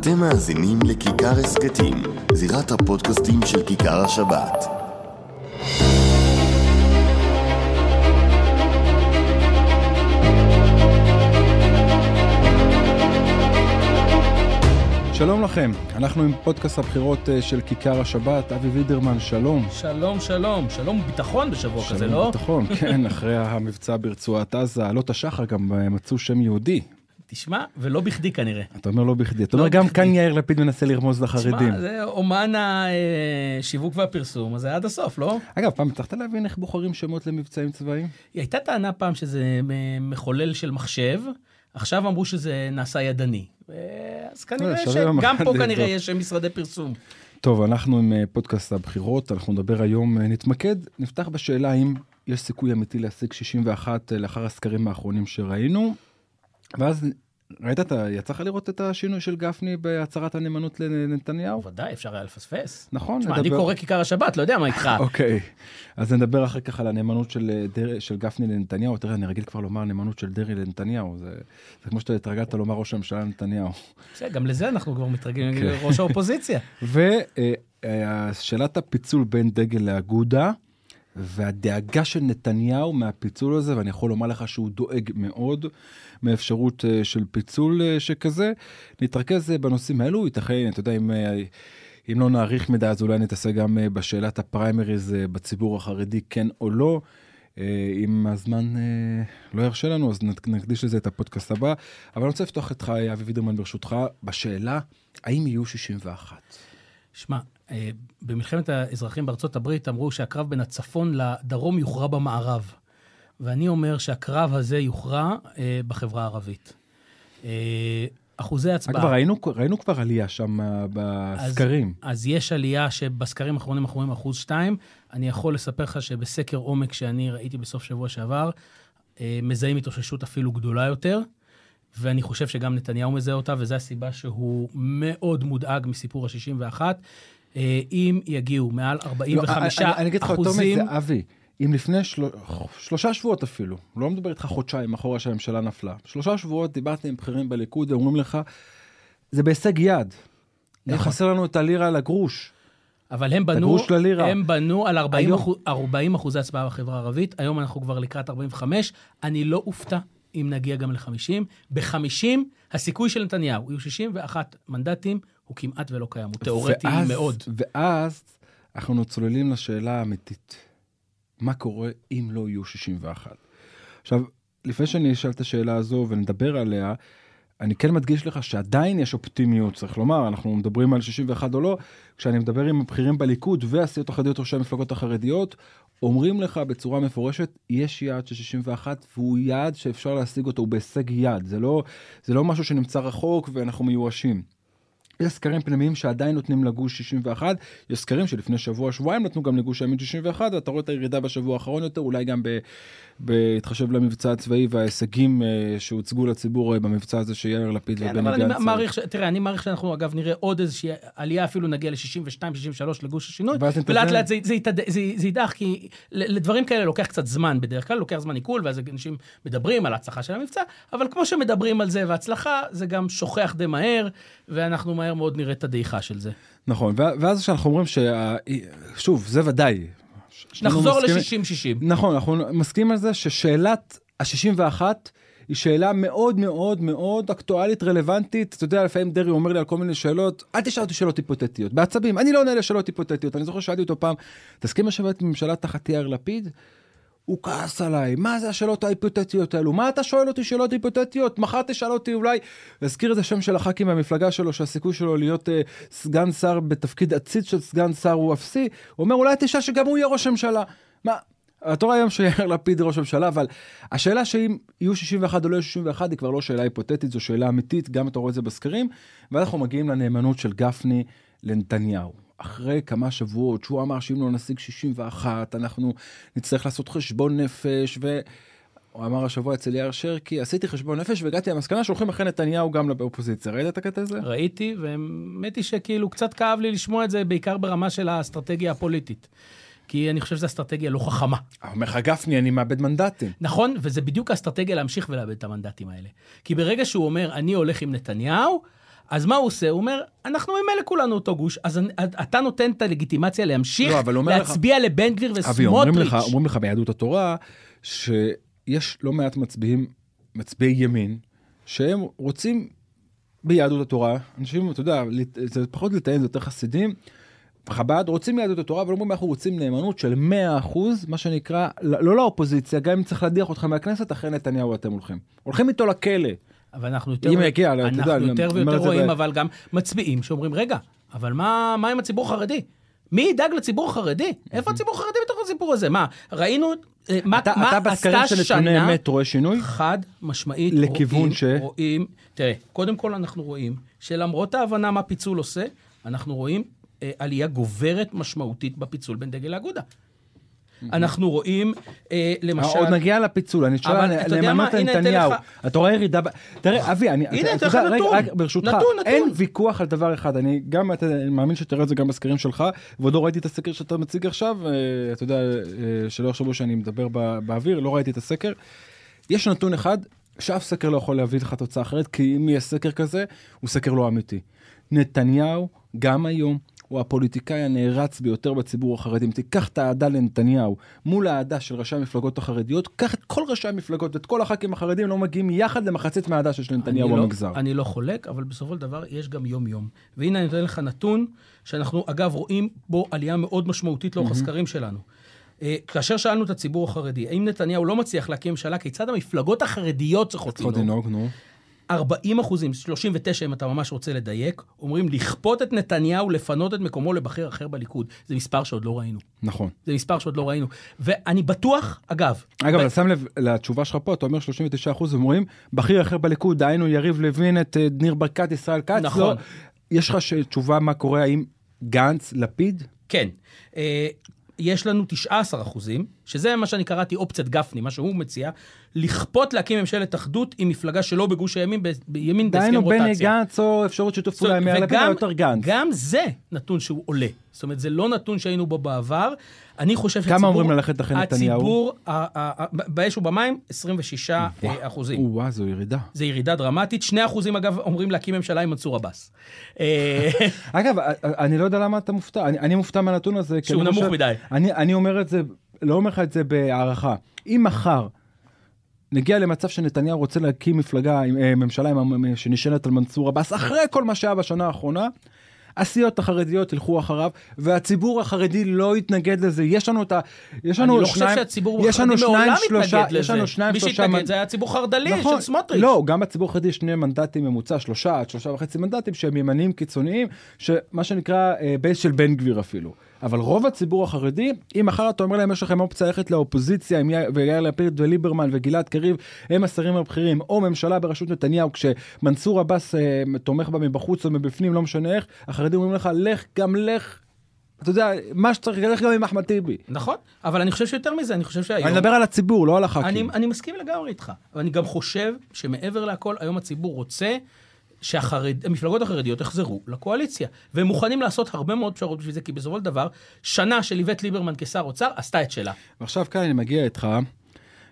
אתם מאזינים לכיכר הסכתים, זירת הפודקאסטים של כיכר השבת. שלום לכם, אנחנו עם פודקאסט הבחירות אה, של כיכר השבת, אבי וידרמן, שלום. שלום, שלום. שלום וביטחון בשבוע כזה, שלום לא? וביטחון, כן, אחרי המבצע ברצועת עזה, עלות השחר גם אה, מצאו שם יהודי. תשמע, ולא בכדי כנראה. אתה אומר לא בכדי, אתה לא אומר גם בכדי. כאן יאיר לפיד מנסה לרמוז לחרדים. תשמע, זה אומן השיווק והפרסום, אז זה עד הסוף, לא? אגב, פעם הצלחת להבין איך בוחרים שמות למבצעים צבאיים? הייתה טענה פעם שזה מ- מחולל של מחשב, עכשיו אמרו שזה נעשה ידני. אה, אז כנראה לא, יום שגם פה. כנראה יש משרדי פרסום. טוב, אנחנו עם אה, פודקאסט הבחירות, אנחנו נדבר היום, אה, נתמקד, נפתח בשאלה האם יש סיכוי אמיתי להשיג 61 לאחר הסקרים האחרונים שראינו, ואז ראית, אתה, יצא לך לראות את השינוי של גפני בהצהרת הנאמנות לנתניהו? ודאי, אפשר היה לפספס. נכון, תשמע, אני קורא כיכר השבת, לא יודע מה איתך. אוקיי, אז נדבר אחר כך על הנאמנות של, אה, דר... של גפני לנתניהו. תראה, אני רגיל כבר לומר נאמנות של דרעי לנתניהו. זה, זה כמו שאתה התרגלת לומר ראש הממשלה לנתניהו. בסדר, גם לזה אנחנו כבר מתרגלים, כן. ראש האופוזיציה. ושאלת הפיצול בין דגל לאגודה, והדאגה של נתניהו מהפיצול הזה, ואני יכול לומר לך שהוא דואג מאוד מאפשרות אה, של פיצול אה, שכזה. נתרכז אה, בנושאים האלו, ייתכן, אתה יודע, אם... אם לא נאריך מדי, אז אולי נתעסק גם בשאלת הפריימריז בציבור החרדי, כן או לא. אם הזמן לא ירשה לנו, אז נק- נקדיש לזה את הפודקאסט הבא. אבל אני רוצה לפתוח איתך, אבי וידרמן, ברשותך, בשאלה, האם יהיו 61? שמע, אה, במלחמת האזרחים בארצות הברית אמרו שהקרב בין הצפון לדרום יוכרע במערב. ואני אומר שהקרב הזה יוכרע אה, בחברה הערבית. אה, אחוזי הצבעה. אגב, ראינו, ראינו כבר עלייה שם בסקרים. אז יש עלייה שבסקרים האחרונים אנחנו רואים אחוז שתיים. אני יכול לספר לך שבסקר עומק שאני ראיתי בסוף שבוע שעבר, אה, מזהים התאוששות אפילו גדולה יותר, ואני חושב שגם נתניהו מזהה אותה, וזו הסיבה שהוא מאוד מודאג מסיפור ה-61. אה, אם יגיעו מעל 45 לא, אני, אני אגיד לך יותר מזה, אבי, אם לפני של... שלושה שבועות אפילו, לא מדבר איתך חודשיים אחורה שהממשלה נפלה, שלושה שבועות דיברתי עם בכירים בליכוד, אומרים לך, זה בהישג יד. נכון. חסר לנו את הלירה לגרוש. אבל הם בנו. הם בנו על 40, היום- אחוז, 40 אחוזי הצבעה בחברה הערבית, היום אנחנו כבר לקראת 45, אני לא אופתע אם נגיע גם ל-50. ב-50, הסיכוי של נתניהו יהיו 61 מנדטים, הוא כמעט ולא קיים, הוא תיאורטי ואז- מאוד. ואז אנחנו צוללים לשאלה האמיתית. מה קורה אם לא יהיו 61? עכשיו, לפני שאני אשאל את השאלה הזו ונדבר עליה, אני כן מדגיש לך שעדיין יש אופטימיות, צריך לומר, אנחנו מדברים על 61 או לא, כשאני מדבר עם הבכירים בליכוד והסיעות החרדיות, ראשי המפלגות החרדיות, אומרים לך בצורה מפורשת, יש יעד של 61 והוא יעד שאפשר להשיג אותו, הוא בהישג יד, זה לא, זה לא משהו שנמצא רחוק ואנחנו מיואשים. יש סקרים פנימיים שעדיין נותנים לגוש 61, יש סקרים שלפני שבוע, שבועיים נתנו גם לגוש הימין 61, ואתה רואה את הירידה בשבוע האחרון יותר, אולי גם ב- בהתחשב למבצע הצבאי וההישגים אה, שהוצגו לציבור אה, במבצע הזה שיאיר לפיד כן, ובני גנץ. אני מעריך, ש... תראה, אני מעריך שאנחנו אגב נראה עוד איזושהי עלייה, אפילו נגיע ל-62-63 לגוש השינוי. ולאט לאט זה, זה. זה, זה יידח, כי לדברים כאלה לוקח קצת זמן בדרך כלל, לוקח זמן עיכול, ואז אנשים מדברים על ההצלחה של המבצע, אבל כמו שמדברים על זה והצלחה, זה גם שוכח די מהר, ואנחנו מהר מאוד נראה את הדעיכה של זה. נכון, ואז כשאנחנו אומרים ש... שוב, זה ודאי. נחזור מסכימים- ל-60-60. נכון, אנחנו מסכימים על זה ששאלת ה-61 היא שאלה מאוד מאוד מאוד אקטואלית, רלוונטית. אתה יודע, לפעמים דרעי אומר לי על כל מיני שאלות, אל תשאל אותי שאלות היפותטיות, בעצבים, אני לא עונה לשאלות היפותטיות. אני זוכר ששאלתי אותו פעם, תסכים לשבת בממשלה תחת יאיר לפיד? הוא כעס עליי, מה זה השאלות ההיפותטיות האלו? מה אתה שואל אותי שאלות היפותטיות? מחר תשאל אותי אולי, להזכיר איזה שם של הח"כים מהמפלגה שלו, שהסיכוי שלו להיות אה, סגן שר בתפקיד עציץ של סגן שר הוא אפסי, הוא אומר אולי תשאל שגם הוא יהיה ראש ממשלה. מה, רואה היום שיאיר לפיד ראש ממשלה, אבל השאלה שאם יהיו 61 או לא יהיו 61 היא כבר לא שאלה היפותטית, זו שאלה אמיתית, גם אתה רואה את זה בסקרים, ואנחנו מגיעים לנאמנות של גפני לנתניהו. אחרי כמה שבועות שהוא אמר שאם לא נשיג 61 אנחנו נצטרך לעשות חשבון נפש ו... הוא אמר השבוע אצל יאיר שרקי, עשיתי חשבון נפש והגעתי למסקנה שהולכים אחרי נתניהו גם באופוזיציה. ראית את הקטע הזה? ראיתי, והאמת היא שכאילו קצת כאב לי לשמוע את זה, בעיקר ברמה של האסטרטגיה הפוליטית. כי אני חושב שזו אסטרטגיה לא חכמה. אומר לך גפני, אני מאבד מנדטים. נכון, וזה בדיוק האסטרטגיה להמשיך ולאבד את המנדטים האלה. כי ברגע שהוא אומר, אני הולך עם נתניהו, אז מה הוא עושה? הוא אומר, אנחנו ממילא כולנו אותו גוש, אז אתה נותן את הלגיטימציה להמשיך לא, אומר לך- להצביע לבן גביר אבי, אומרים לך, וסמוטריץ'. אומרים לך ביהדות התורה, שיש לא מעט מצביעים, מצביעי ימין, שהם רוצים ביהדות התורה, אנשים, אתה יודע, זה פחות לטען, זה יותר חסידים, חב"ד רוצים ליהדות התורה, אבל אומרים אנחנו רוצים נאמנות של 100%, מה שנקרא, לא לא לאופוזיציה, גם אם צריך להדיח אותך מהכנסת, אחרי נתניהו אתם הולכים. הולכים איתו לכלא. אבל אנחנו יותר, אם יגיע, אנחנו אני יותר ויותר זה רואים, ב- אבל גם מצביעים שאומרים, רגע, אבל מה, מה עם הציבור החרדי? מי ידאג לציבור החרדי? איפה הציבור החרדי בתוך הסיפור הזה? מה, ראינו, אה, מה, אתה מה אתה בסקרים של נתוני אמת רואה שינוי? חד משמעית לכיוון רואים, ש- רואים, תראה, קודם כל אנחנו רואים שלמרות ההבנה מה פיצול עושה, אנחנו רואים אה, עלייה גוברת משמעותית בפיצול בין דגל לאגודה. אנחנו רואים, אה, למשל... עוד נגיע לפיצול, אני שואל? נאמנות לנתניהו. אתה רואה ירידה, תראה, אבי, אני, הנה, אתה- יודע, נתון. ברשותך. אין ויכוח על דבר אחד, אני גם, אתה- אני מאמין שתראה את זה גם בסקרים שלך, ועוד לא ראיתי את הסקר שאתה מציג עכשיו, אה, אתה יודע, אה, שלא יחשבו שאני מדבר בא- באוויר, לא ראיתי את הסקר. יש נתון אחד, שאף סקר לא יכול להביא לך תוצאה אחרת, כי אם יהיה סקר כזה, הוא סקר לא אמיתי. נתניהו, גם היום, הוא הפוליטיקאי הנערץ ביותר בציבור החרדי. אם תיקח את האהדה לנתניהו מול האהדה של ראשי המפלגות החרדיות, קח את כל ראשי המפלגות ואת כל הח"כים החרדים לא מגיעים יחד למחצית מהאהדה שיש לנתניהו אני לא- במגזר. אני לא חולק, אבל בסופו של דבר יש גם יום-יום. והנה אני נותן לך נתון, שאנחנו אגב רואים בו עלייה מאוד משמעותית לאורך הסקרים שלנו. אה, כאשר שאלנו את הציבור החרדי, האם נתניהו לא מצליח להקים ממשלה, כיצד המפלגות החרדיות צריכות לנהוג? לנהוג, נו. 40 אחוזים, 39 אם אתה ממש רוצה לדייק, אומרים לכפות את נתניהו לפנות את מקומו לבכיר אחר בליכוד. זה מספר שעוד לא ראינו. נכון. זה מספר שעוד לא ראינו. ואני בטוח, אגב, אגב, אתה שם לב לתשובה שלך פה, אתה אומר 39 אחוז, אומרים, בכיר אחר בליכוד, דהיינו יריב לוין את אה, ניר ברקת, ישראל כץ, נכון. לא. יש לך תשובה מה קורה, האם גנץ, לפיד? כן. יש לנו 19 אחוזים, שזה מה שאני קראתי אופציית גפני, מה שהוא מציע, לכפות להקים ממשלת אחדות עם מפלגה שלא בגוש הימין, ב- בימין בהסכם דהיינו רוטציה. בני גנץ או אפשרות שיתוף פעולה עם יאיר לפיד, או יותר גנץ. גם זה נתון שהוא עולה. זאת אומרת, זה לא נתון שהיינו בו בעבר. אני חושב כמה שהציבור... אומרים ללכת אחרי נתניהו? הציבור, באש ובמים, 26 אה, אחוזים. וואו, זו ירידה. זה ירידה דרמטית. 2 אחוזים, אגב, אומרים להקים ממשלה עם מנסור עבאס. אה, אגב, אני לא יודע למה אתה מופתע, אני, מופתע מהנתון הזה. שהוא נמוך מדי. אני, אומר את זה, לא אומר לך את זה בהערכה. אם מחר נגיע למצב שנתניהו רוצה להקים מפלגה, אה, ממשלה שנשענת על מנסור עבאס, אחרי כל מה שהיה בשנה האחרונה, הסיעות החרדיות ילכו אחריו, והציבור החרדי לא יתנגד לזה. יש לנו את ה... יש לנו אני לא חושב שניים, שהציבור לנו החרדי שניים, מעולם שלושה, מתנגד יש לנו לזה. שניים, מי שלושה... שהתנגד מנ- זה היה הציבור החרד"לי נכון, של סמוטריץ'. לא, גם בציבור החרדי שני מנדטים ממוצע, שלושה עד שלושה וחצי מנדטים שהם ימניים קיצוניים, שמה שנקרא אה, בייס של בן גביר אפילו. אבל רוב הציבור החרדי, אם מחר אתה אומר להם יש לכם אופציה ללכת לאופוזיציה עם יאיר- לפיד וליברמן וגלעד קריב הם השרים הבכירים, או ממשלה בראשות נתניהו כשמנסור עבאס אה, תומך בה מבחוץ או מבפנים, לא משנה איך, החרדים אומרים לך לך גם לך. אתה יודע, מה שצריך, לך גם עם אחמד טיבי. נכון, אבל אני חושב שיותר מזה, אני חושב שהיום... אני מדבר על הציבור, לא על אני, הח"כים. אני מסכים לגמרי איתך, אבל אני גם חושב שמעבר להכל, היום הציבור רוצה שהמפלגות החרדיות יחזרו לקואליציה, והם מוכנים לעשות הרבה מאוד פשרות בשביל זה, כי בסופו של דבר, שנה של איווט ליברמן כשר אוצר עשתה את שלה. ועכשיו כאן אני מגיע איתך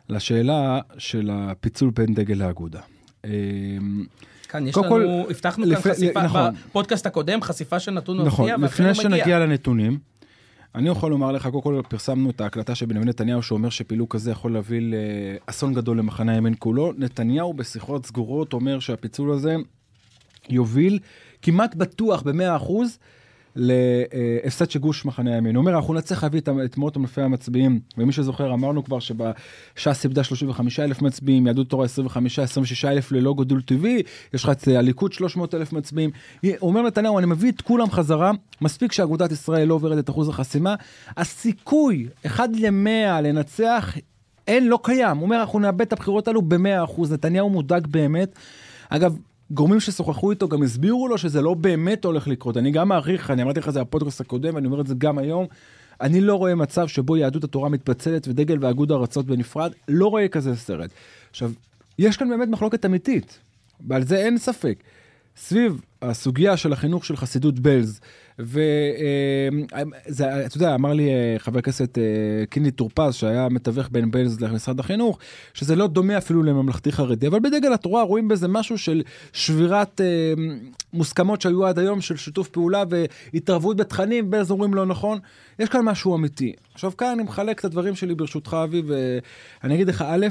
לשאלה של הפיצול בין דגל לאגודה. אמ, כאן יש קודם לנו, כל, הבטחנו לפ- כאן חשיפה, נכון. בפודקאסט הקודם, חשיפה של נתון נכון, מפתיע, ואכן לפני הוא מגיע. שנגיע לנתונים, אני יכול לומר לך, קודם כל פרסמנו את ההקלטה של בנימין נתניהו שאומר שפילוג כזה יכול להביא לאסון גדול למחנה הימין כולו. נתניהו בשיחות סגורות אומר שהפיצול הזה יוביל כמעט בטוח ב-100 אחוז להפסד של גוש מחנה הימין. הוא אומר, אנחנו נצליח להביא את- מאות אלפי המצביעים, ומי שזוכר, אמרנו כבר שבש"ס איבדה 35 אלף מצביעים, יהדות התורה 25, 26 אלף ללא גידול טבעי, יש לך את הליכוד 300 אלף מצביעים. הוא אומר נתניהו, אני מביא את כולם חזרה, מספיק שאגודת ישראל לא עוברת את אחוז החסימה, הסיכוי, 1 ל-100 לנצח, אין, לא קיים. הוא אומר, אנחנו נאבד את הבחירות האלו ב-100 אחוז. נתניהו מודאג באמת. אגב, גורמים ששוחחו איתו גם הסבירו לו שזה לא באמת הולך לקרות. אני גם מעריך, אני אמרתי לך זה בפודקאסט הקודם, ואני אומר את זה גם היום. אני לא רואה מצב שבו יהדות התורה מתפצלת ודגל ואגודה רצות בנפרד, לא רואה כזה סרט. עכשיו, יש כאן באמת מחלוקת אמיתית, ועל זה אין ספק. סביב הסוגיה של החינוך של חסידות בלז, ואתה יודע, אמר לי אה, חבר הכנסת אה, קינלי טור פז, שהיה מתווך בין בלז למשרד החינוך, שזה לא דומה אפילו לממלכתי חרדי, אבל בדגל התורה רואים בזה משהו של שבירת אה, מוסכמות שהיו עד היום, של שיתוף פעולה והתערבות בתכנים, בלז אומרים לא נכון, יש כאן משהו אמיתי. עכשיו כאן אני מחלק את הדברים שלי ברשותך, אבי, ואני אגיד לך, א',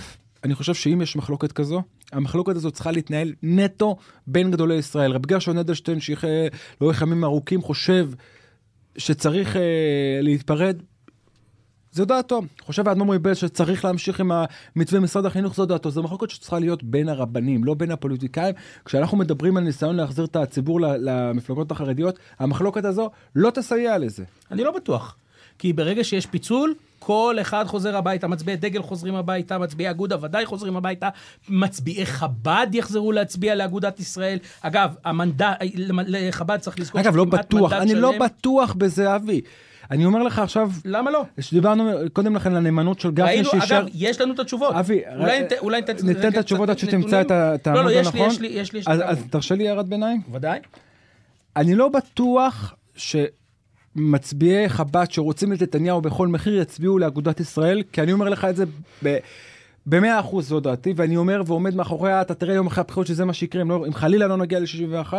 אני חושב שאם יש מחלוקת כזו, המחלוקת הזאת צריכה להתנהל נטו בין גדולי ישראל. רבי גרשון אדלשטיין, שיחיה לאורך ימים ארוכים, חושב שצריך אה, להתפרד. זו דעתו. חושב האדמו"ר מבלז שצריך להמשיך עם המתווה משרד החינוך, זו דעתו. זו מחלוקת שצריכה להיות בין הרבנים, לא בין הפוליטיקאים. כשאנחנו מדברים על ניסיון להחזיר את הציבור למפלגות החרדיות, המחלוקת הזו לא תסייע לזה. אני לא בטוח. כי ברגע שיש פיצול, כל אחד חוזר הביתה, מצביעי דגל חוזרים הביתה, מצביעי אגודה ודאי חוזרים הביתה, מצביעי חב"ד יחזרו להצביע לאגודת ישראל. אגב, המנדט, לחב"ד צריך לזכור אגב, לא בטוח, אני שלם. לא בטוח בזה, אבי. אני אומר לך עכשיו... למה לא? שדיברנו קודם לכן על הנאמנות של גפני שישר... אגב, יש לנו את התשובות. אבי, אולי, ר... אולי נת... ניתן את התשובות עד שתמצא את העמוד הנכון. לא, לא, יש לי, יש לי, יש לי. אז, אז תרשה לי הערת ביניים. ודאי. אני לא בטוח ש... מצביעי חב"ד שרוצים את נתניהו בכל מחיר יצביעו לאגודת ישראל, כי אני אומר לך את זה ב... במאה אחוז זו דעתי, ואני אומר ועומד מאחוריה, אתה תראה יום אחרי הבחירות שזה מה שיקרה, אם, לא, אם חלילה לא נגיע ל-61,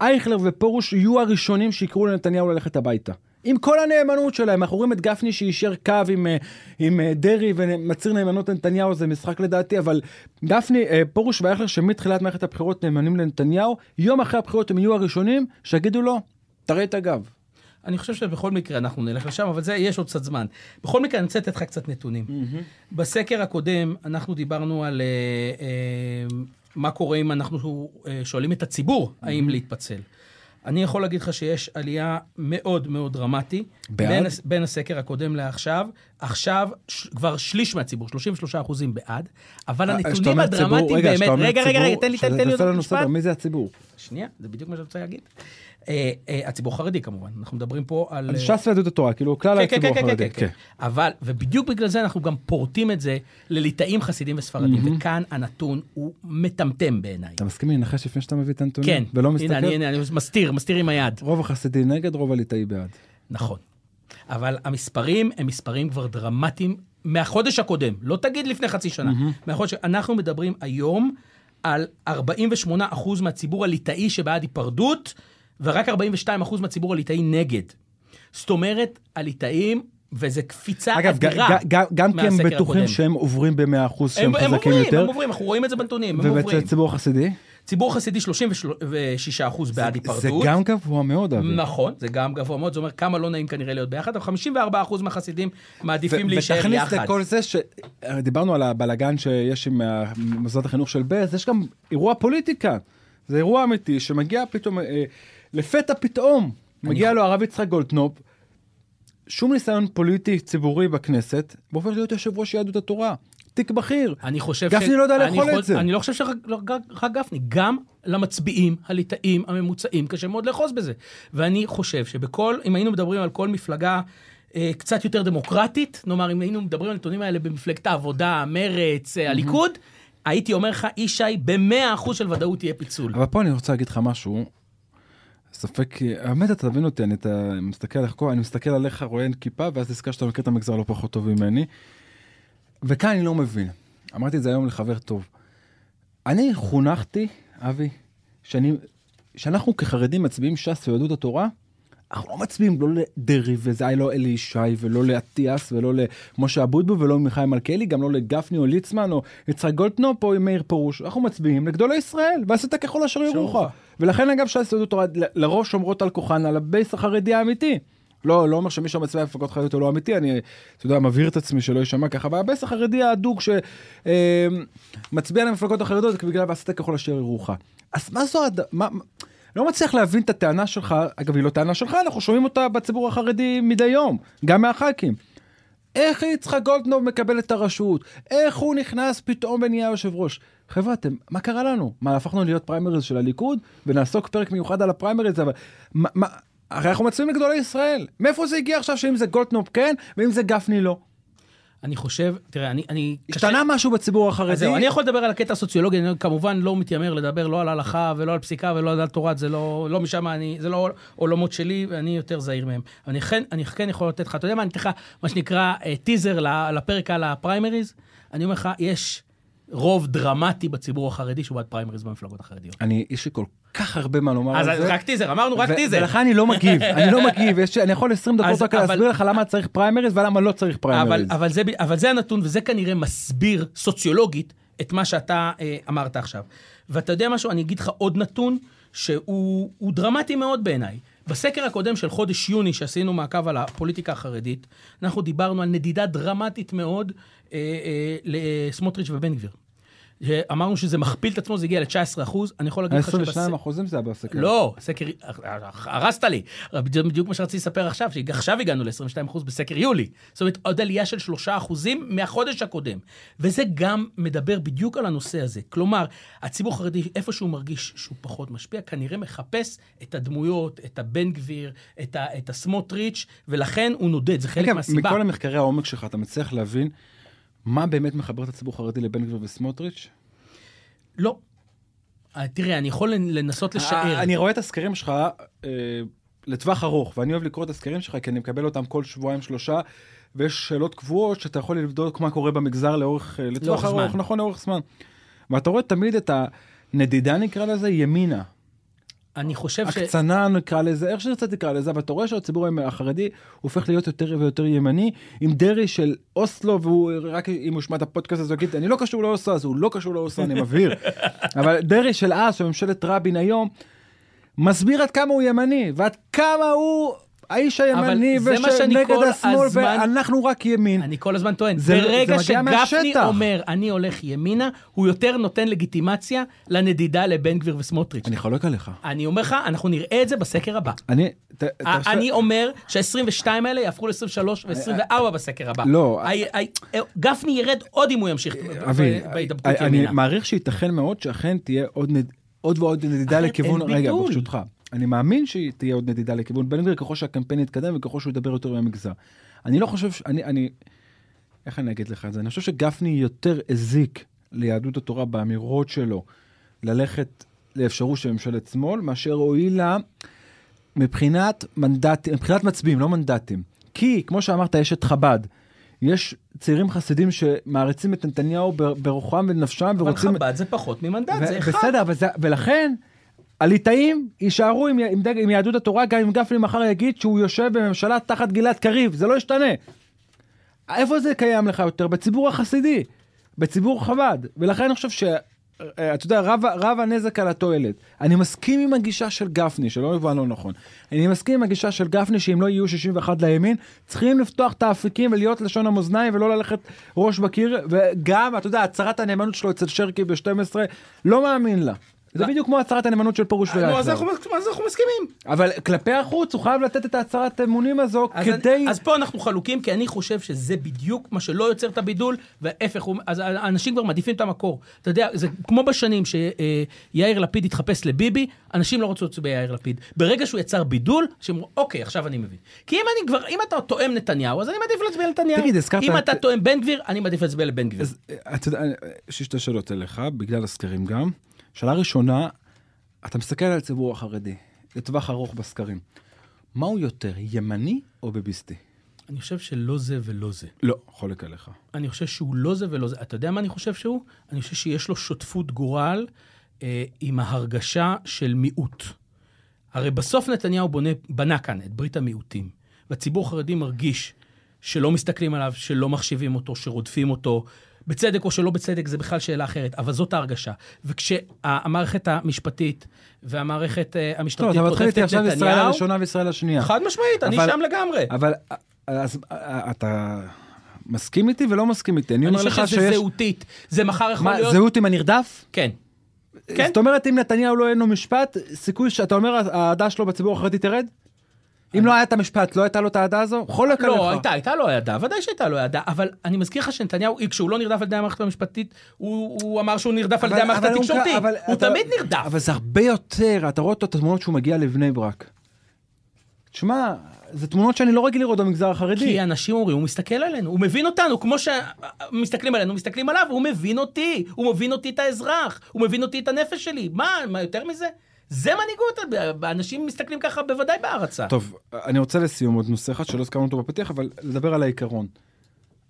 אייכלר ופרוש יהיו הראשונים שיקראו לנתניהו ללכת הביתה. עם כל הנאמנות שלהם, אנחנו רואים את גפני שיישר קו עם, אה, עם אה, דרעי ומצהיר נאמנות לנתניהו, זה משחק לדעתי, אבל גפני, אה, פרוש ואייכלר שמתחילת מערכת הבחירות נאמנים לנתניהו, יום אחרי הבחירות הם יהיו הראשונים שיגידו לו, תראה את הגב. אני חושב שבכל מקרה אנחנו נלך לשם, אבל זה, יש עוד קצת זמן. בכל מקרה, אני רוצה לתת לך קצת נתונים. Mm-hmm. בסקר הקודם, אנחנו דיברנו על uh, uh, מה קורה אם אנחנו uh, שואלים את הציבור mm-hmm. האם להתפצל. אני יכול להגיד לך שיש עלייה מאוד מאוד דרמטי. בעד? בין, בין הסקר הקודם לעכשיו. עכשיו ש, כבר שליש מהציבור, 33 אחוזים בעד, אבל הנתונים הדרמטיים באמת... רגע, רגע, רגע, תן לי, תן לי עוד משפט. מי זה הציבור? שנייה, זה בדיוק מה שאני רוצה להגיד. אה, אה, הציבור החרדי כמובן, אנחנו מדברים פה על... על ש"ס ויהדות התורה, כאילו כלל כן, כן, הציבור כן, החרדי. כן, אבל, ובדיוק בגלל זה אנחנו גם פורטים את זה לליטאים חסידים וספרדים, וכאן הנתון הוא מטמטם בעיניי. אתה מסכים להנחש לפני שאתה מביא את הנתונים? כן. ולא מסתכל? הנה, אני, אני מסתיר, מסתיר עם היד. רוב החסידי נגד, רוב הליטאי בעד. נכון. אבל המספרים הם מספרים כבר דרמטיים מהחודש הקודם, לא תגיד לפני חצי שנה. מהחודש, אנחנו מדברים היום על 48 מהציבור הליטאי שבעד היפרדות, ורק 42% מהציבור הליטאי נגד. זאת אומרת, הליטאים, וזו קפיצה אגב, אדירה מהסקר הקודם. גם כי הם בטוחים שהם עוברים ב-100% שהם הם, חזקים הם יותר. הם עוברים, אנחנו רואים את זה בנתונים, הם עוברים. ובציבור החסידי? ציבור חסידי 36 אחוז בעד היפרדות. זה גם גבוה מאוד, אבי. נכון, זה גם גבוה מאוד, זה אומר כמה לא נעים כנראה להיות ביחד, אבל 54 אחוז מהחסידים מעדיפים להישאר יחד. ותכניס לכל זה שדיברנו על הבלגן שיש עם מוסדות החינוך של בז, יש גם אירוע פוליטיקה. זה אירוע אמיתי שמגיע פתאום... אה, לפתע פתאום מגיע לו הרב יצחק גולדקנופ, שום ניסיון פוליטי ציבורי בכנסת, והופך להיות יושב ראש יהדות התורה. תיק בכיר. אני חושב גפני ש... לא יודע לאכול את זה. אני לא חושב שרק לא, גפני, גם למצביעים הליטאים הממוצעים קשה מאוד לאחוז בזה. ואני חושב שבכל, אם היינו מדברים על כל מפלגה אה, קצת יותר דמוקרטית, נאמר, אם היינו מדברים על הנתונים האלה במפלגת העבודה, מרץ, אה, הליכוד, הייתי אומר לך, ישי, במאה אחוז של ודאות יהיה פיצול. אבל פה אני רוצה להגיד לך משהו, ספק, האמת אתה תבין אותי, אני אתה מסתכל עליך, אני מסתכל עליך, רואה אין כיפה, ואז נזכר שאתה מכיר את המגזר לא פחות טוב ממני. וכאן אני לא מבין. אמרתי את זה היום לחבר טוב. אני חונכתי, אבי, שאני, שאנחנו כחרדים מצביעים ש"ס ויהדות התורה, אנחנו לא מצביעים לא לדרעי וזה לא אלי ישי ולא לאטיאס ולא למשה אבוטבול ולא למיכאל מלכיאלי, גם לא לגפני או ליצמן או יצחק גולדקנופ או מאיר פרוש. אנחנו מצביעים לגדולי ישראל, ועשית ככל אשר יורוך. ולכן אגב ש"ס יהדות התורה לראש שומרות על כוחן על ה base החרדי האמיתי. לא, לא אומר שמי שמצביע במפלגות חרדיות הוא לא אמיתי, אני, אתה יודע, מבהיר את עצמי שלא יישמע ככה, אבל ה base החרדי האדוק שמצביע אה, למפלגות החרדיות בגלל ועשית ככל אשר יורוך. אז מה זו, הד... מה, לא מצליח להבין את הטענה שלך, אגב היא לא טענה שלך, אנחנו שומעים אותה בציבור החרדי מדי יום, גם מהח"כים. איך יצחק גולדנוב מקבל את הרשות? איך הוא נכנס פתאום ונהיה יושב ראש? חבר'ה, אתם, מה קרה לנו? מה, הפכנו להיות פריימריז של הליכוד? ונעסוק פרק מיוחד על הפריימריז, אבל... מה, מה, הרי אנחנו מצביעים לגדולי ישראל. מאיפה זה הגיע עכשיו שאם זה גולדנוב כן, ואם זה גפני לא? אני חושב, תראה, אני... אני השתנה משהו בציבור החרדי? אז זהו, אני יכול לדבר על הקטע הסוציולוגי, אני כמובן לא מתיימר לדבר לא על הלכה ולא על פסיקה ולא על תורה, זה לא, לא משם, אני, זה לא עולמות שלי, ואני יותר זהיר מהם. אני כן, אני כן יכול לתת לך, אתה יודע מה, אני אתן לך מה שנקרא טיזר לפרק על הפריימריז. אני אומר לך, יש רוב דרמטי בציבור החרדי שהוא בעד פריימריז במפלגות החרדיות. אני, יש לי כל כך הרבה מה לומר אז על זה. רק טיזר, אמרנו רק טיזר. ולכן אני לא מגיב, אני לא מגיב, יש, אני יכול 20 דקות אז- רק להסביר לך למה צריך פריימריז ולמה לא צריך פריימריז. אבל, זה, ב- אבל זה הנתון, וזה כנראה מסביר סוציולוגית את מה שאתה אה, אמרת עכשיו. ואתה יודע משהו, אני אגיד לך עוד נתון שהוא הוא דרמטי מאוד בעיניי. בסקר הקודם של חודש יוני, שעשינו מעקב על הפוליטיקה החרדית, אנחנו דיברנו על נדידה דרמטית מאוד אה, אה, לסמוטריץ' ובן גביר. אמרנו שזה מכפיל את עצמו, זה הגיע ל-19 אחוז. אני יכול להגיד לך 22 אחוזים זה היה בסקר. לא, סקר, הרסת לי. זה בדיוק מה שרציתי לספר עכשיו, שעכשיו הגענו ל-22% בסקר יולי. זאת אומרת, עוד עלייה של 3% מהחודש הקודם. וזה גם מדבר בדיוק על הנושא הזה. כלומר, הציבור החרדי, איפה שהוא מרגיש שהוא פחות משפיע, כנראה מחפש את הדמויות, את הבן גביר, את, ה, את הסמוטריץ', ולכן הוא נודד, זה חלק אגב, מהסיבה. מכל המחקרי העומק שלך, אתה מצליח להבין מה באמת מחבר את הציבור החרדי לבן גביר וסמוטריץ'? לא. אה, תראה, אני יכול לנסות לשער. אה, אני רואה את הסקרים שלך אה, לטווח ארוך, ואני אוהב לקרוא את הסקרים שלך, כי אני מקבל אותם כל שבועיים שלושה, ויש שאלות קבועות שאתה יכול לבדוק מה קורה במגזר לאורך, אה, לטווח ארוך, זמן. נכון, לאורך זמן. ואתה רואה תמיד את הנדידה, נקרא לזה, ימינה. אני חושב ש... הקצנה נקרא לזה, איך שרצית תקרא לזה, אבל אתה רואה שהציבור החרדי הופך להיות יותר ויותר ימני, עם דרעי של אוסלו, והוא רק אם הוא ישמע את הפודקאסט הזה, הוא יגיד, אני לא קשור לאוסלו, אז הוא לא קשור לאוסלו, אני מבהיר. אבל דרעי של אז, של ממשלת רבין היום, מסביר עד כמה הוא ימני, ועד כמה הוא האיש הימני, ושנגד השמאל, הזמן- ואנחנו רק ימין. אני כל הזמן טוען, זה- ברגע זה מגיע שגפני. אומר, אני הולך ימינה, הוא יותר נותן לגיטימציה לנדידה לבן גביר וסמוטריץ'. אני חולק עליך. אני אומר לך, אנחנו נראה את זה בסקר הבא. אני... ת- תרשה- אני אומר שה-22 האלה יהפכו ל-23 ו-24 בסקר הבא. לא. ה- ה- גפני ירד עוד אם הוא ימשיך בהידבקות אני ימינה. מעריך שייתכן מאוד שאכן תהיה עוד, נד... עוד ועוד נדידה לכיוון, רגע. ברשותך, אני מאמין שתהיה עוד נדידה לכיוון בן גביר ככל שהקמפיין יתקדם וככל שהוא ידבר יותר מהמגזר. אני לא חושב, ש... אני, אני, איך אני אגיד לך את זה? אני חושב שגפני יותר הזיק ליהדות התורה באמירות שלו ללכת לאפשרות של ממשלת שמאל, מאשר הועילה מבחינת מנדטים, מבחינת מצביעים, לא מנדטים. כי, כמו שאמרת, יש את חב"ד. יש צעירים חסידים שמעריצים את נתניהו ברוחם ובנפשם אבל ורוצים... חב"ד זה פחות ממנדט, ו- זה אחד. בסדר, אבל זה, ולכן הליטאים יישארו עם, עם, דג, עם יהדות התורה, גם אם גפני מחר יגיד שהוא יושב בממשלה תחת גלעד קריב, זה לא ישתנה. איפה זה קיים לך יותר? בציבור החסידי, בציבור חב"ד. ולכן אני חושב ש... אה, אתה יודע, רב, רב הנזק על התועלת. אני מסכים עם הגישה של גפני, שלא יובן לא נכון. אני מסכים עם הגישה של גפני שאם לא יהיו 61 לימין, צריכים לפתוח את האפיקים ולהיות לשון המאזניים ולא ללכת ראש בקיר, וגם, אתה יודע, הצהרת הנאמנות שלו אצל שרקי ב-12, לא מאמין לה. זה. בדיוק כמו הצהרת הנאמנות של פרוש אז ולייכלר. אנחנו אז אנחנו מסכימים. אבל כלפי החוץ הוא חייב לתת את ההצהרת אמונים הזו כדי... אז פה אנחנו חלוקים, כי אני חושב שזה בדיוק מה שלא יוצר את הבידול, וההפך, אז האנשים כבר מעדיפים את המקור. אתה יודע, זה כמו בשנים שיאיר לפיד התחפש לביבי, אנשים לא רצו להצביע ביאיר לפיד. ברגע שהוא יצר בידול, שאמרו, אוקיי, עכשיו אני מבין. כי אם אני כבר, אם אתה תואם נתניהו, אז אני מעדיף להצביע לנתניהו. תגיד, הזכרת אם את- אתה תואם בן גביר, אני מעדיף להצביע לבן גביר. אה, יש לי שתי שאלות אליך, בגלל הסקרים גם. שאלה ראשונה, אתה מסתכל על הציבור החרדי, לטווח ארוך בסקרים. מהו יותר, ימני או ביביסטי? אני חושב שלא זה ולא זה. לא, חולק עליך. אני חושב שהוא לא זה ולא זה. אתה יודע מה אני חושב שהוא? אני חושב שיש לו שותפות גורל אה, עם ההרגשה של מיעוט. הרי בסוף נתניהו בונה, בנה כאן את ברית המיעוטים, והציבור החרדי מרגיש שלא מסתכלים עליו, שלא מחשיבים אותו, שרודפים אותו. בצדק או שלא בצדק, זה בכלל שאלה אחרת, אבל זאת ההרגשה. וכשהמערכת המשפטית והמערכת אה, טוב, המשטרתית אתה מתחיל איתי רודפת את עכשיו ישראל נתניהו, הראשונה וישראל השנייה. חד משמעית, אני שם לגמרי. אבל אה, אז אה, אתה מסכים איתי ולא מסכים איתי. אני אני אומר חושב לך שזה שיש... זהותית. זה מחר יכול מה, להיות... זהות עם הנרדף? כן. כן. זאת אומרת, אם נתניהו לא יהיה לו משפט, סיכוי שאתה אומר, האהדה שלו בציבור החרדי תרד? אם לא היה את המשפט, לא הייתה לו את האהדה הזו? חולק עליך. לא, הייתה, הייתה לו אהדה, ודאי שהייתה לו אהדה, אבל אני מזכיר לך שנתניהו, כשהוא לא נרדף על ידי המערכת המשפטית, הוא, אמר שהוא נרדף על ידי המערכת התקשורתית. הוא תמיד נרדף. אבל זה הרבה יותר, אתה רואה את התמונות שהוא מגיע לבני ברק. תשמע, זה תמונות שאני לא רגיל לראות במגזר החרדי. כי אנשים אומרים, הוא מסתכל עלינו, הוא מבין אותנו, כמו שמסתכלים עלינו, מסתכלים עליו, הוא מבין אותי, הוא מבין אותי את האזרח, הוא מבין אותי את הנפש שלי. מה, מה יותר מזה? זה מנהיגות, אנשים מסתכלים ככה בוודאי בהערצה. טוב, אני רוצה לסיום עוד נושא אחד שלא הזכרנו אותו בפתיח, אבל לדבר על העיקרון.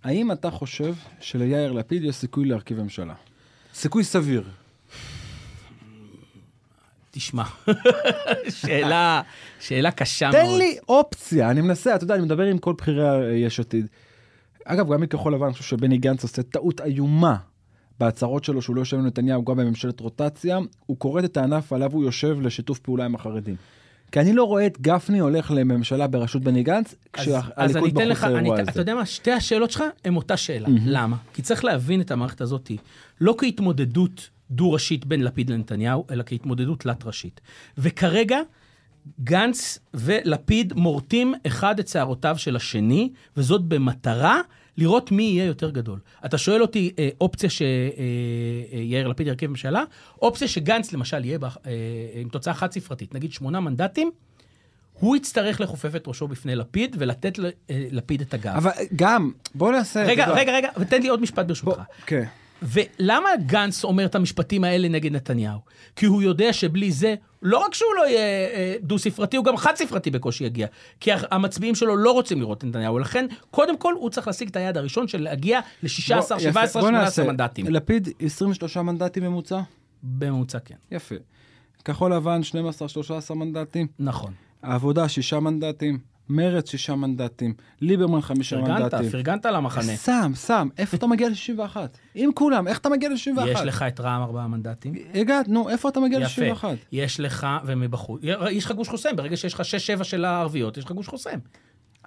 האם אתה חושב שליאיר לפיד יש סיכוי להרכיב ממשלה? סיכוי סביר. תשמע, שאלה, שאלה קשה תן מאוד. תן לי אופציה, אני מנסה, אתה יודע, אני מדבר עם כל בכירי יש עתיד. אגב, גם מכחול לבן, אני חושב שבני גנץ עושה טעות איומה בהצהרות שלו שהוא לא יושב עם נתניהו גם בממשלת רוטציה, הוא כורת את הענף עליו הוא יושב לשיתוף פעולה עם החרדים. כי אני לא רואה את גפני הולך לממשלה בראשות בני גנץ, כשהליכוד בחוץ האירוע הזה. אתה יודע מה, שתי השאלות שלך הן אותה שאלה. Mm-hmm. למה? כי צריך להבין את המערכת הזאת, לא כהתמודדות דו-ראשית בין לפיד לנתניהו, אלא כהתמודדות תלת-ראשית. וכרגע, גנץ ולפיד מורטים אחד את שערותיו של השני, וזאת במטרה לראות מי יהיה יותר גדול. אתה שואל אותי אה, אופציה שיאיר אה, לפיד ירכב ממשלה, אופציה שגנץ למשל יהיה בה, אה, עם תוצאה חד-ספרתית, נגיד שמונה מנדטים, הוא יצטרך לכופף את ראשו בפני לפיד ולתת לפיד את הגב. אבל גם, בוא נעשה... רגע, רגע, רגע, ותן לי עוד משפט ברשותך. כן. ולמה גנץ אומר את המשפטים האלה נגד נתניהו? כי הוא יודע שבלי זה, לא רק שהוא לא יהיה אה, דו-ספרתי, הוא גם חד-ספרתי בקושי יגיע. כי המצביעים שלו לא רוצים לראות את נתניהו, ולכן, קודם כל, הוא צריך להשיג את היעד הראשון של להגיע ל-16, 17, 18 מנדטים. לפיד, 23 מנדטים ממוצע? בממוצע, כן. יפה. כחול לבן, 12-13 מנדטים? נכון. העבודה, 6 מנדטים. מרץ שישה מנדטים, ליברמן חמישה פרגנת, מנדטים. פרגנת למחנה. שם, שם, איפה אתה מגיע ל-61? עם כולם, איך אתה מגיע ל-61? יש לך את רע"מ ארבעה מנדטים. הגעת, נו, איפה אתה מגיע ל-61? יפה, יש לך, ומבחוץ, יש לך גוש חוסם, ברגע שיש לך 6-7 של הערביות, יש לך גוש חוסם.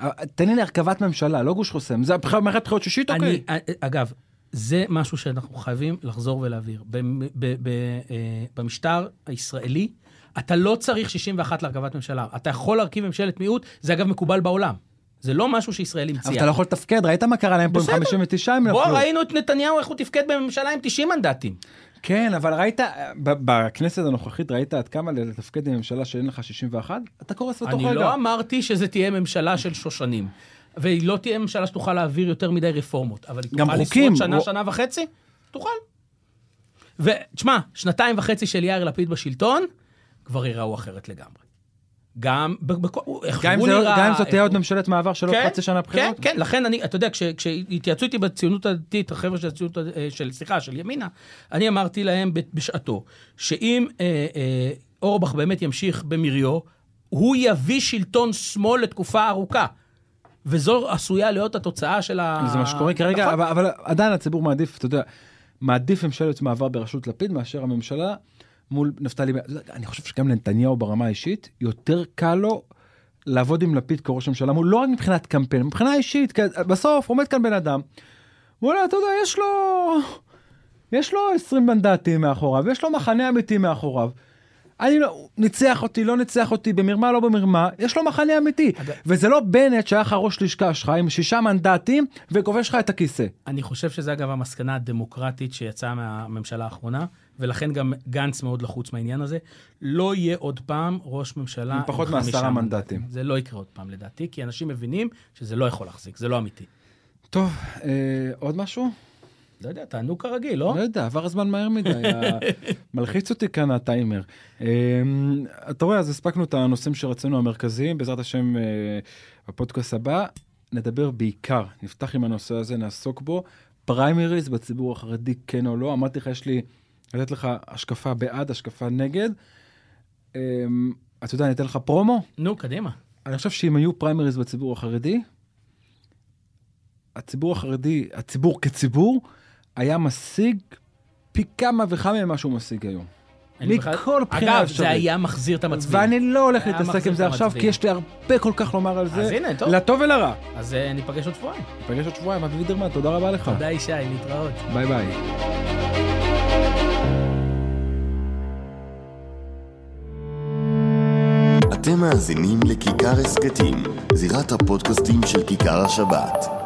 אה, תן לי להרכבת ממשלה, לא גוש חוסם. זה מערכת בחירות שישית, אוקיי? אה, אגב, זה משהו שאנחנו חייבים לחזור ולהבהיר. אה, במשטר הישראלי, אתה לא צריך 61 להרכבת ממשלה. אתה יכול להרכיב ממשלת מיעוט, זה אגב מקובל בעולם. זה לא משהו שישראל המציאה. אבל אתה לא יכול לתפקד, ראית מה קרה להם פה עם 59 הם נפלו. בוא, ראינו את נתניהו, איך הוא תפקד בממשלה עם 90 מנדטים. כן, אבל ראית, בכנסת הנוכחית ראית עד כמה לתפקד עם ממשלה שאין לך 61? אתה קורס לתוך רגע. אני לא אמרתי שזה תהיה ממשלה של שושנים. והיא לא תהיה ממשלה שתוכל להעביר יותר מדי רפורמות. אבל היא תוכל לשרוד שנה, או... שנה וחצי? תוכל. ותשמע, שנתיים וחצי של יאיר לפיד בשלטון, כבר ייראו אחרת לגמרי. גם, נראה... גם אם זאת תהיה עוד ממשלת מעבר של עוד כן, חצי שנה בחירות? כן, כן, לכן אני, אתה יודע, כשהתייעצו איתי בציונות הדתית, החבר'ה של הציונות, אה, של, סליחה, של ימינה, אני אמרתי להם בשעתו, שאם אה, אה, אורבך באמת ימשיך במריו, הוא יביא שלטון שמאל לתקופה ארוכה. וזו עשויה להיות התוצאה של ה... זה מה שקורה כרגע, נכון. אבל, אבל עדיין הציבור מעדיף, אתה יודע, מעדיף ממשלת מעבר בראשות לפיד מאשר הממשלה מול נפתלי, אני חושב שגם לנתניהו ברמה האישית, יותר קל לו לעבוד עם לפיד כראש הממשלה, מול לא רק מבחינת קמפיין, מבחינה אישית, בסוף עומד כאן בן אדם, וואלה, אתה יודע, יש לו, יש לו 20 מנדטים מאחוריו, יש לו מחנה אמיתי מאחוריו. אני לא, ניצח אותי, לא ניצח אותי, במרמה, לא במרמה, יש לו מחנה אמיתי. אג... וזה לא בנט שהיה לך ראש לשכה שלך עם שישה מנדטים וכובש לך את הכיסא. אני חושב שזה אגב המסקנה הדמוקרטית שיצאה מהממשלה האחרונה, ולכן גם גנץ מאוד לחוץ מהעניין הזה. לא יהיה עוד פעם ראש ממשלה עם פחות מעשרה מנדטים. זה לא יקרה עוד פעם לדעתי, כי אנשים מבינים שזה לא יכול להחזיק, זה לא אמיתי. טוב, אה, עוד משהו? לא יודע, תענו כרגיל, לא? לא יודע, עבר הזמן מהר מדי, מלחיץ אותי כאן הטיימר. אמ, אתה רואה, אז הספקנו את הנושאים שרצינו המרכזיים, בעזרת השם, אה, בפודקאסט הבא, נדבר בעיקר, נפתח עם הנושא הזה, נעסוק בו, פריימריז בציבור החרדי, כן או לא. אמרתי לך, יש לי, לתת לך השקפה בעד, השקפה נגד. אמ, אתה יודע, אני אתן לך פרומו? נו, קדימה. אני חושב שאם היו פריימריז בציבור החרדי, הציבור החרדי, הציבור כציבור, היה משיג פי כמה וכמה ממה שהוא משיג היום. מכל בחינה אפשרית. אגב, זה היה מחזיר את המצביעים. ואני לא הולך להתעסק עם זה עכשיו, כי יש לי הרבה כל כך לומר על זה. אז הנה, טוב. לטוב ולרע. אז אה, ניפגש עוד שבועיים. ניפגש עוד שבועיים, אבי וידרמן, תודה רבה לך. תודה ישי, להתראות. ביי ביי. אתם מאזינים לכיכר הסכתים, זירת הפודקאסטים של כיכר השבת.